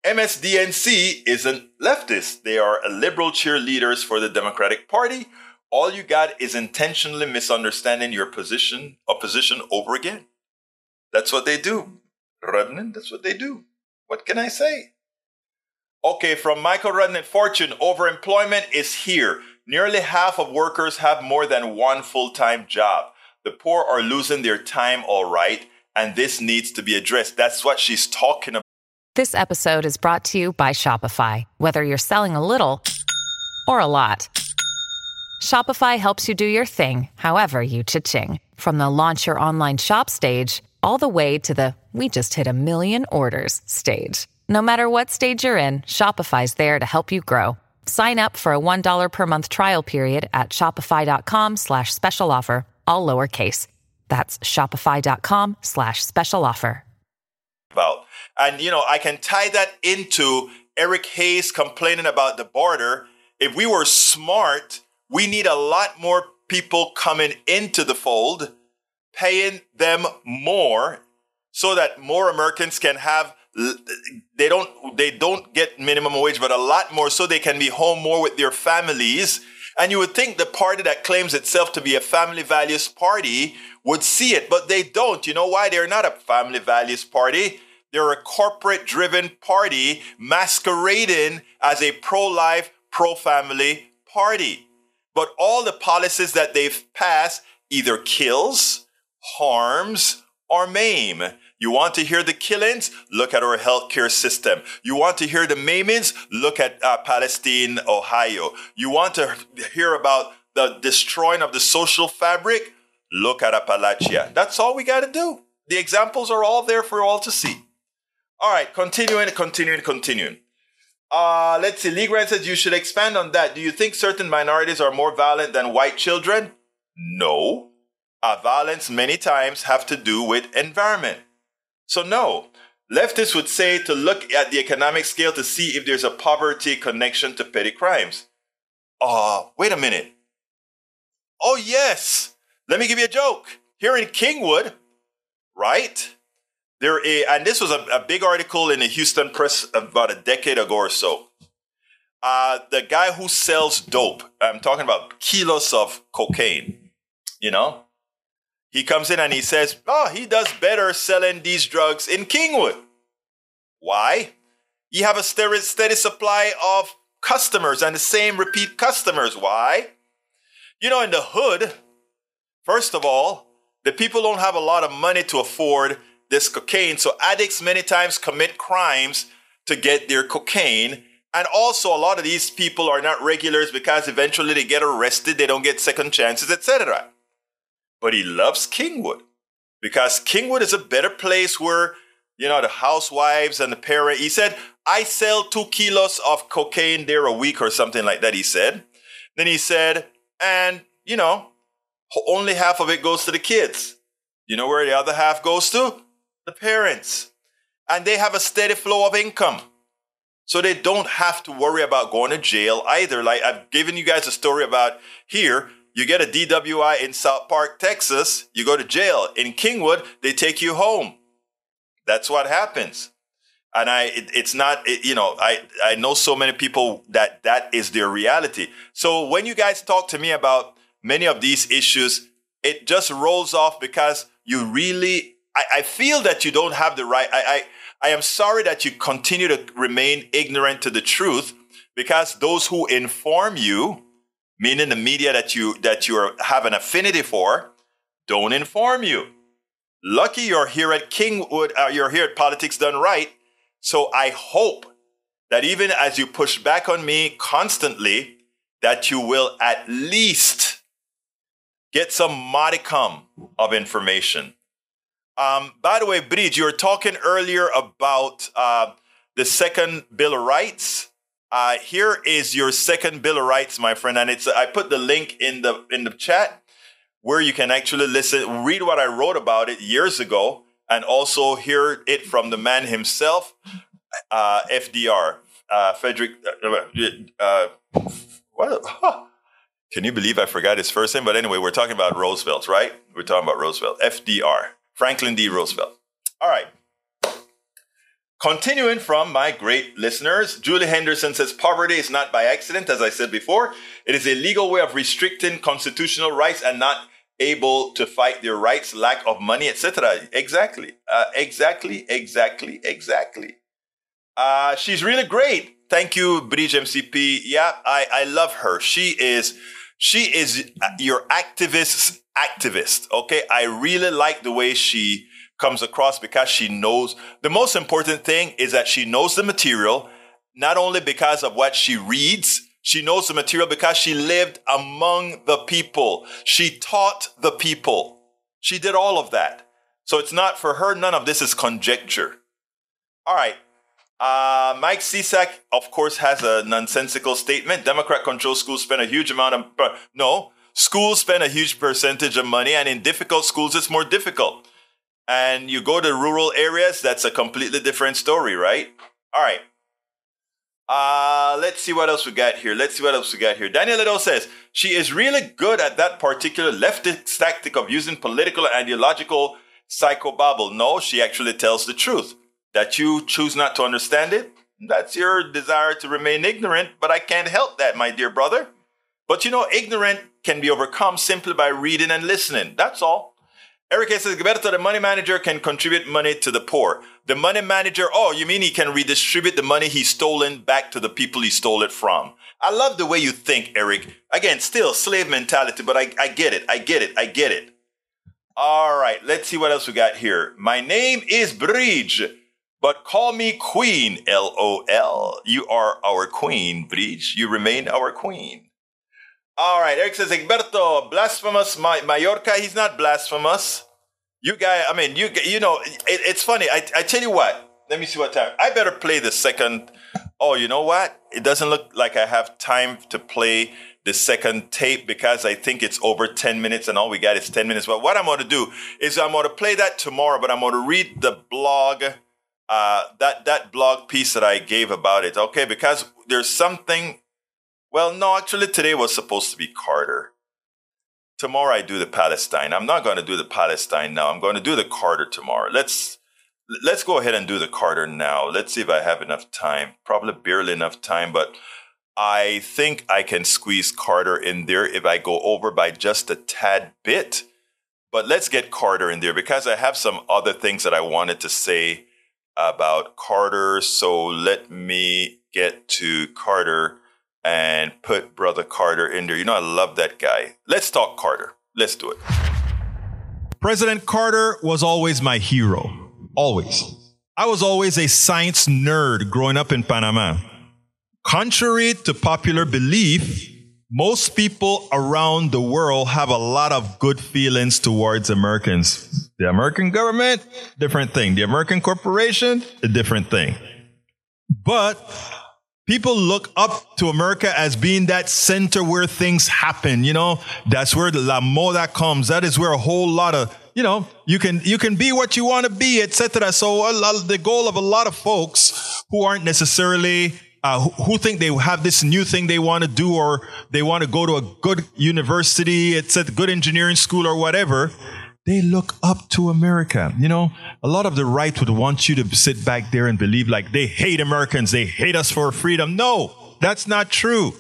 MSDNC isn't leftist. They are liberal cheerleaders for the Democratic Party all you got is intentionally misunderstanding your position opposition over again. That's what they do. Rudnin, that's what they do. What can I say? Okay, from Michael Rudnin, Fortune, overemployment is here. Nearly half of workers have more than one full time job. The poor are losing their time, all right, and this needs to be addressed. That's what she's talking about. This episode is brought to you by Shopify. Whether you're selling a little or a lot, Shopify helps you do your thing, however you cha-ching. From the launch your online shop stage, all the way to the we just hit a million orders stage. No matter what stage you're in, Shopify's there to help you grow. Sign up for a $1 per month trial period at shopify.com slash special offer, all lowercase. That's shopify.com slash special offer. About. And, you know, I can tie that into Eric Hayes complaining about the border. If we were smart we need a lot more people coming into the fold, paying them more so that more Americans can have they don't they don't get minimum wage but a lot more so they can be home more with their families. And you would think the party that claims itself to be a family values party would see it but they don't. You know why? They're not a family values party. They're a corporate driven party masquerading as a pro-life pro-family party but all the policies that they've passed either kills, harms, or maim. You want to hear the killings? Look at our healthcare system. You want to hear the maimings? Look at uh, Palestine, Ohio. You want to hear about the destroying of the social fabric? Look at Appalachia. That's all we got to do. The examples are all there for all to see. All right, continuing, continuing, continuing. Uh, let's see. Lee Grant says you should expand on that. Do you think certain minorities are more violent than white children? No. Uh, violence many times have to do with environment. So no. Leftists would say to look at the economic scale to see if there's a poverty connection to petty crimes. Uh, wait a minute. Oh, yes. Let me give you a joke. Here in Kingwood, right? There is, and this was a, a, big article in the Houston Press about a decade ago or so. Uh, the guy who sells dope, I'm talking about kilos of cocaine, you know, he comes in and he says, Oh, he does better selling these drugs in Kingwood. Why? You have a steady supply of customers and the same repeat customers. Why? You know, in the hood, first of all, the people don't have a lot of money to afford this cocaine. So addicts many times commit crimes to get their cocaine. And also, a lot of these people are not regulars because eventually they get arrested, they don't get second chances, etc. But he loves Kingwood because Kingwood is a better place where, you know, the housewives and the parent. He said, I sell two kilos of cocaine there a week or something like that, he said. Then he said, and, you know, only half of it goes to the kids. You know where the other half goes to? The parents. And they have a steady flow of income. So they don't have to worry about going to jail either. Like I've given you guys a story about here. You get a DWI in South Park, Texas, you go to jail. In Kingwood, they take you home. That's what happens. And I, it, it's not, it, you know, I, I know so many people that that is their reality. So when you guys talk to me about many of these issues, it just rolls off because you really, I, I feel that you don't have the right. I, I, I am sorry that you continue to remain ignorant to the truth because those who inform you, meaning the media that you that you have an affinity for, don't inform you. Lucky you're here at Kingwood, uh, you're here at Politics Done Right. So I hope that even as you push back on me constantly, that you will at least get some modicum of information. Um, by the way, Bridge, you were talking earlier about uh, the second Bill of Rights. Uh, here is your second Bill of Rights, my friend, and it's I put the link in the in the chat where you can actually listen, read what I wrote about it years ago, and also hear it from the man himself, uh, FDR, uh, Frederick. Uh, uh what? Huh. Can you believe I forgot his first name? But anyway, we're talking about Roosevelt, right? We're talking about Roosevelt, FDR, Franklin D. Roosevelt. All right. Continuing from my great listeners, Julie Henderson says poverty is not by accident, as I said before. It is a legal way of restricting constitutional rights and not able to fight their rights, lack of money, etc. Exactly. Uh, exactly, exactly, exactly. Uh, she's really great. Thank you, Bridge MCP. Yeah, I, I love her. She is she is your activist activist. Okay. I really like the way she comes across because she knows the most important thing is that she knows the material, not only because of what she reads, she knows the material because she lived among the people. She taught the people. She did all of that. So it's not for her, none of this is conjecture. All right. Uh, Mike Cisak, of course, has a nonsensical statement. Democrat controlled schools spend a huge amount of, no, schools spend a huge percentage of money, and in difficult schools, it's more difficult. And you go to rural areas, that's a completely different story, right? All right. Uh, let's see what else we got here. Let's see what else we got here. Daniel Lido says she is really good at that particular leftist tactic of using political and ideological psychobabble. No, she actually tells the truth. That you choose not to understand it, that's your desire to remain ignorant, but I can't help that, my dear brother. But you know, ignorant can be overcome simply by reading and listening. That's all. Eric says, Gilberto, the money manager can contribute money to the poor. The money manager, oh, you mean he can redistribute the money he's stolen back to the people he stole it from? I love the way you think, Eric. Again, still slave mentality, but I, I get it. I get it. I get it. All right, let's see what else we got here. My name is Bridge, but call me Queen, LOL. You are our queen, Bridge. You remain our queen. All right, Eric says, Egberto, blasphemous Mayorkas. He's not blasphemous. You guy, I mean, you you know, it, it's funny. I, I tell you what. Let me see what time. I better play the second. Oh, you know what? It doesn't look like I have time to play the second tape because I think it's over 10 minutes and all we got is 10 minutes. But what I'm going to do is I'm going to play that tomorrow, but I'm going to read the blog, uh, that, that blog piece that I gave about it. Okay. Because there's something well, no, actually, today was supposed to be Carter. Tomorrow I do the Palestine. I'm not going to do the Palestine now. I'm going to do the Carter tomorrow. Let's let's go ahead and do the Carter now. Let's see if I have enough time. Probably barely enough time, but I think I can squeeze Carter in there if I go over by just a tad bit. But let's get Carter in there because I have some other things that I wanted to say about Carter. So let me get to Carter and put Brother Carter in there. You know, I love that guy. Let's talk Carter. Let's do it. President Carter was always my hero. Always. I was always a science nerd growing up in Panama. Contrary to popular belief, most people around the world have a lot of good feelings towards Americans. The American government, different thing. The American corporation, a different thing. But people look up to America as being that center where things happen. You know, that's where the la moda comes. That is where a whole lot of, you know, you can, you can be what you want to be, etc. So lot, the goal of a lot of folks who aren't necessarily uh, who, who, think they have this new thing they want to do or they want to go to a good university, it's a good engineering school or whatever, they look up to America. You know, a lot of the right would want you to sit back there and believe like they hate Americans, they hate us for freedom. No, that's not true.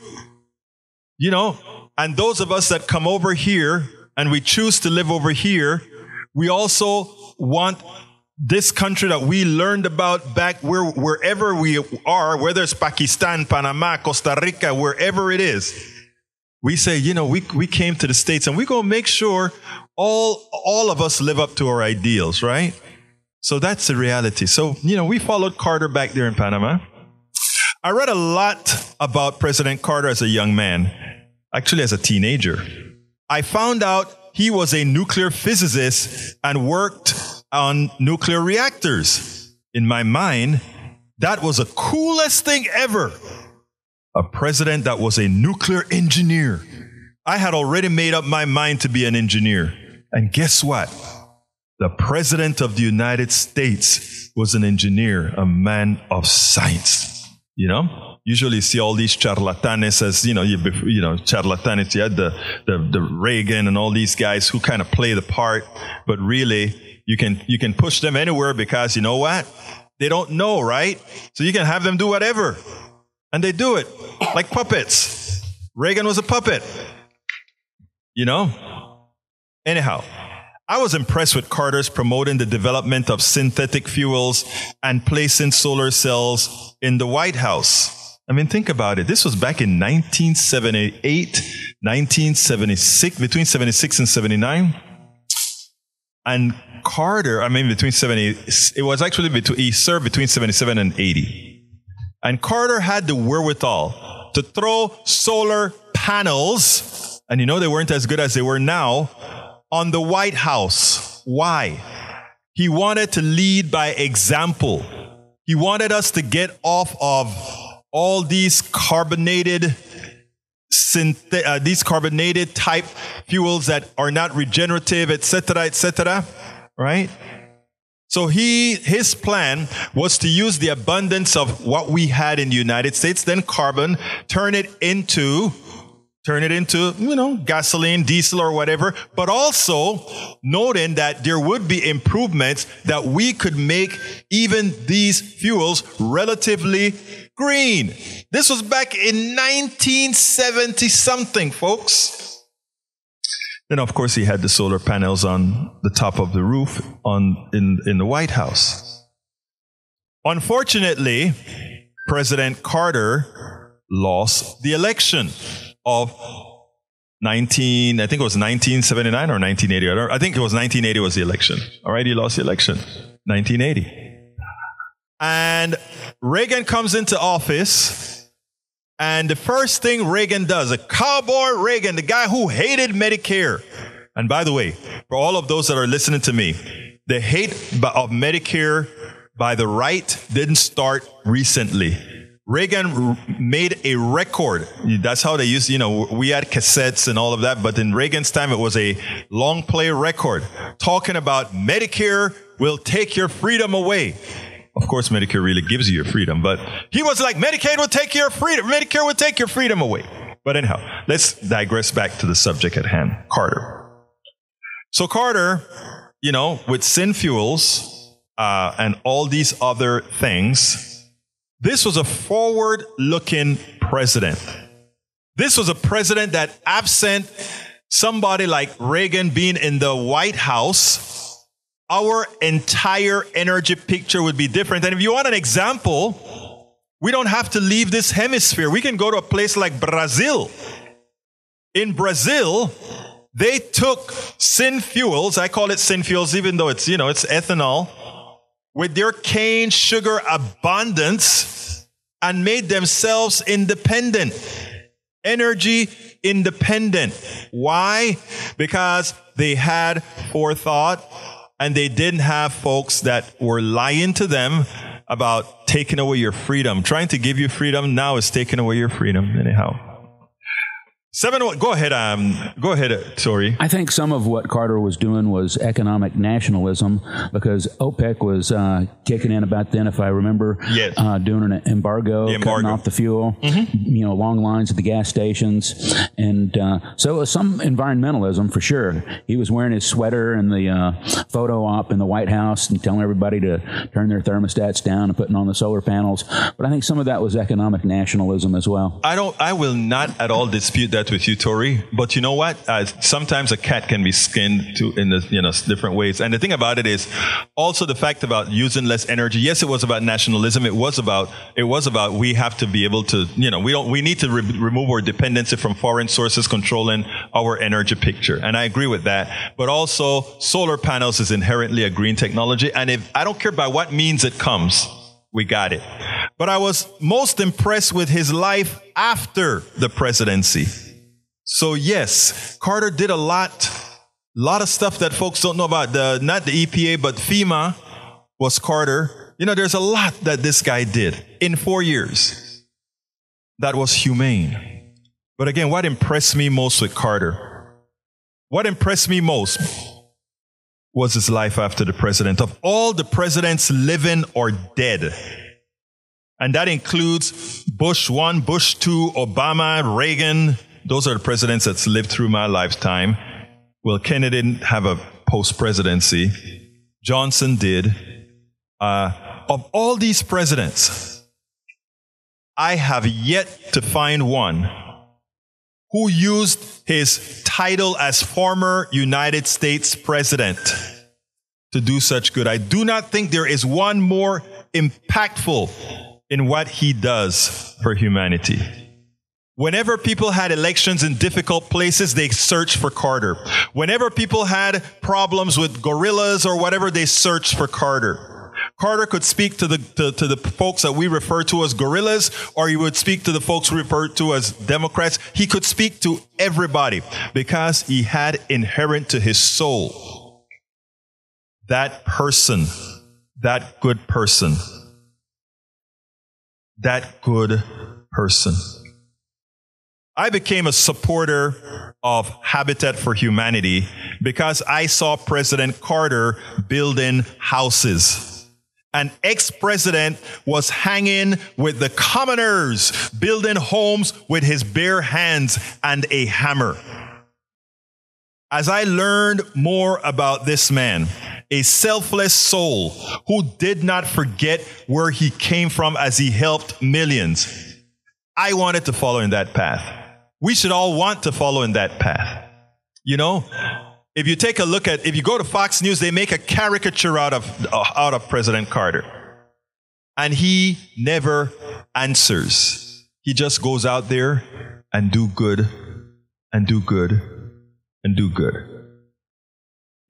You know, and those of us that come over here and we choose to live over here, we also want this country that we learned about back where, wherever we are, whether it's Pakistan, Panama, Costa Rica, wherever it is, we say, you know, we, we came to the States and we're going to make sure all, all of us live up to our ideals, right? So that's the reality. So, you know, we followed Carter back there in Panama. I read a lot about President Carter as a young man, actually as a teenager. I found out he was a nuclear physicist and worked on nuclear reactors. In my mind, that was the coolest thing ever. A president that was a nuclear engineer. I had already made up my mind to be an engineer. And guess what? The president of the United States was an engineer, a man of science. You know? Usually see all these charlatanes as, you know, you, you know, charlatanes. You had the, the, the Reagan and all these guys who kind of play the part, but really you can, you can push them anywhere because you know what? They don't know, right? So you can have them do whatever. And they do it like puppets. Reagan was a puppet. You know? Anyhow, I was impressed with Carter's promoting the development of synthetic fuels and placing solar cells in the White House. I mean, think about it. This was back in 1978, 1976, between 76 and 79. And Carter, I mean, between 70, it was actually between, he served between 77 and 80. And Carter had the wherewithal to throw solar panels, and you know they weren't as good as they were now, on the White House. Why? He wanted to lead by example. He wanted us to get off of all these carbonated synthet- uh, these carbonated type fuels that are not regenerative, etc., etc right? So he, his plan was to use the abundance of what we had in the United States, then carbon, turn it into, turn it into, you know, gasoline, diesel or whatever, but also noting that there would be improvements that we could make even these fuels relatively green. This was back in 1970 something, folks. Then, of course, he had the solar panels on the top of the roof on, in, in the White House. Unfortunately, President Carter lost the election of 19, I think it was 1979 or 1980. I, think it was 1980 was the election. All right, he lost the election. 1980. And Reagan comes into office and the first thing Reagan does, a cowboy Reagan, the guy who hated Medicare. And by the way, for all of those that are listening to me, the hate of Medicare by the right didn't start recently. Reagan made a record. That's how they used, you know, we had cassettes and all of that, but in Reagan's time, it was a long play record talking about Medicare will take your freedom away. Of course, Medicare really gives you your freedom, but he was like, Medicaid will take your freedom. Medicare will take your freedom away. But anyhow, let's digress back to the subject at hand Carter. So, Carter, you know, with SynFuels uh, and all these other things, this was a forward looking president. This was a president that absent somebody like Reagan being in the White House our entire energy picture would be different. And if you want an example We don't have to leave this hemisphere. We can go to a place like Brazil. In Brazil, they took synfuels, I call it synfuels even though it's, you know, it's ethanol, with their cane sugar abundance and made themselves independent. Energy independent. Why? Because they had forethought and they didn't have folks that were lying to them about taking away your freedom. Trying to give you freedom now is taking away your freedom, anyhow. Seven. Go ahead. Um. Go ahead. Sorry. I think some of what Carter was doing was economic nationalism because OPEC was uh, kicking in about then, if I remember. Yes. Uh, doing an embargo, embargo. cutting off the fuel. You know, long lines at the gas stations, and uh, so it was some environmentalism for sure. He was wearing his sweater in the uh, photo op in the White House and telling everybody to turn their thermostats down and putting on the solar panels. But I think some of that was economic nationalism as well. I don't. I will not at all dispute that with you, Tori. But you know what? Uh, sometimes a cat can be skinned to in the you know different ways. And the thing about it is also the fact about using less energy. Yes, it was about nationalism. It was about it was about we have to be able to you know we don't we need to re- remove our dependency from foreign sources controlling our energy picture. And I agree with that. But also solar panels is inherently a green technology. And if I don't care by what means it comes, we got it. But I was most impressed with his life after the presidency. So yes, Carter did a lot, a lot of stuff that folks don't know about. The not the EPA, but FEMA was Carter. You know, there's a lot that this guy did in four years. That was humane. But again, what impressed me most with Carter? What impressed me most was his life after the president. Of all the presidents living or dead, and that includes Bush 1, Bush 2, Obama, Reagan. Those are the presidents that's lived through my lifetime. Well, Kennedy didn't have a post presidency. Johnson did. Uh, of all these presidents, I have yet to find one who used his title as former United States president to do such good. I do not think there is one more impactful in what he does for humanity. Whenever people had elections in difficult places, they searched for Carter. Whenever people had problems with guerrillas or whatever, they searched for Carter. Carter could speak to the to, to the folks that we refer to as guerrillas, or he would speak to the folks we refer to as Democrats. He could speak to everybody because he had inherent to his soul that person, that good person, that good person. I became a supporter of Habitat for Humanity because I saw President Carter building houses. An ex president was hanging with the commoners, building homes with his bare hands and a hammer. As I learned more about this man, a selfless soul who did not forget where he came from as he helped millions, I wanted to follow in that path. We should all want to follow in that path. You know, if you take a look at, if you go to Fox News, they make a caricature out of, uh, out of President Carter. And he never answers. He just goes out there and do good and do good and do good.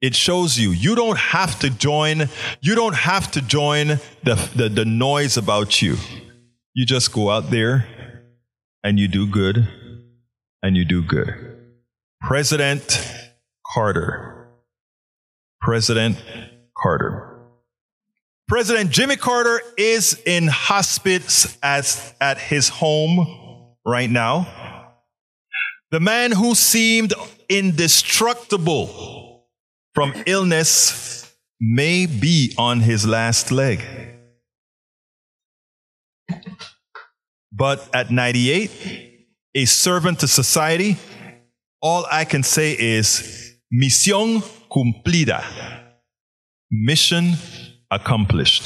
It shows you, you don't have to join, you don't have to join the, the, the noise about you. You just go out there and you do good and you do good. President Carter. President Carter. President Jimmy Carter is in hospice at, at his home right now. The man who seemed indestructible from illness may be on his last leg. But at 98, a servant to society, all I can say is misión cumplida. Mission accomplished.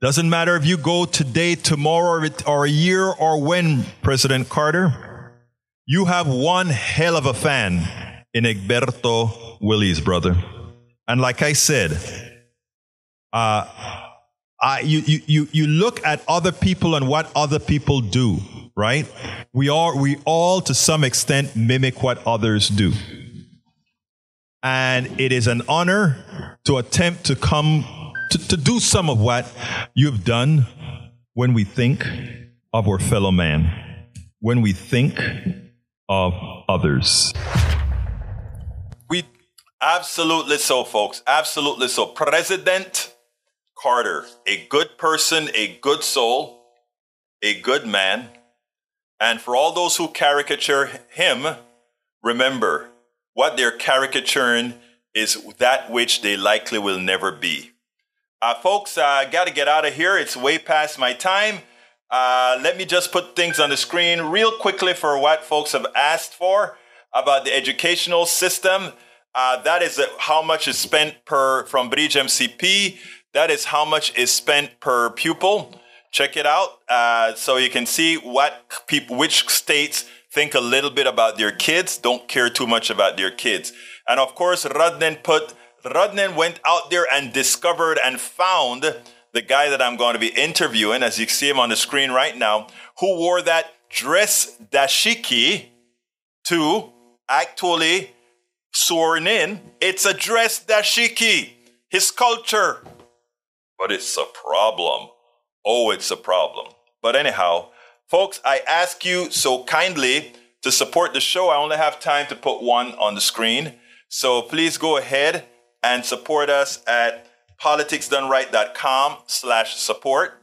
Doesn't matter if you go today, tomorrow, or a year, or when, President Carter, you have one hell of a fan in Egberto Willis, brother. And like I said, uh, I, you, you, you, you look at other people and what other people do, right? We are, we all to some extent mimic what others do. And it is an honor to attempt to come, to, to do some of what you've done when we think of our fellow man, when we think of others. We absolutely so, folks. Absolutely so. President Carter, a good person, a good soul, a good man. And for all those who caricature him, remember what they're caricaturing is that which they likely will never be. Uh, folks, I uh, got to get out of here. It's way past my time. Uh, let me just put things on the screen real quickly for what folks have asked for about the educational system. Uh, that is how much is spent per from Bridge MCP. That is how much is spent per pupil. Check it out uh, so you can see what people, which states think a little bit about their kids, don't care too much about their kids. And of course, Rudnin put, Rudnin went out there and discovered and found the guy that I'm going to be interviewing, as you see him on the screen right now, who wore that dress dashiki to actually sworn in. It's a dress dashiki, his culture. But it's a problem. Oh, it's a problem. But anyhow, folks, I ask you so kindly to support the show. I only have time to put one on the screen. So please go ahead and support us at politicsdoneright.com slash support.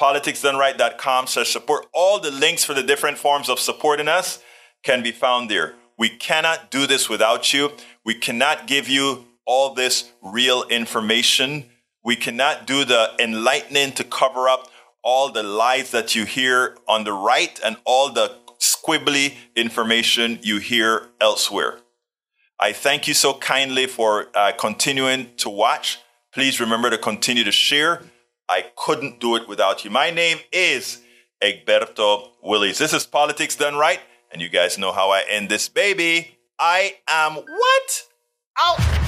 Politicsdoneright.com slash support. All the links for the different forms of supporting us can be found there. We cannot do this without you. We cannot give you all this real information. We cannot do the enlightening to cover up all the lies that you hear on the right and all the squibbly information you hear elsewhere. I thank you so kindly for uh, continuing to watch. Please remember to continue to share. I couldn't do it without you. My name is Egberto Willies. This is Politics Done Right, and you guys know how I end this baby. I am what? Out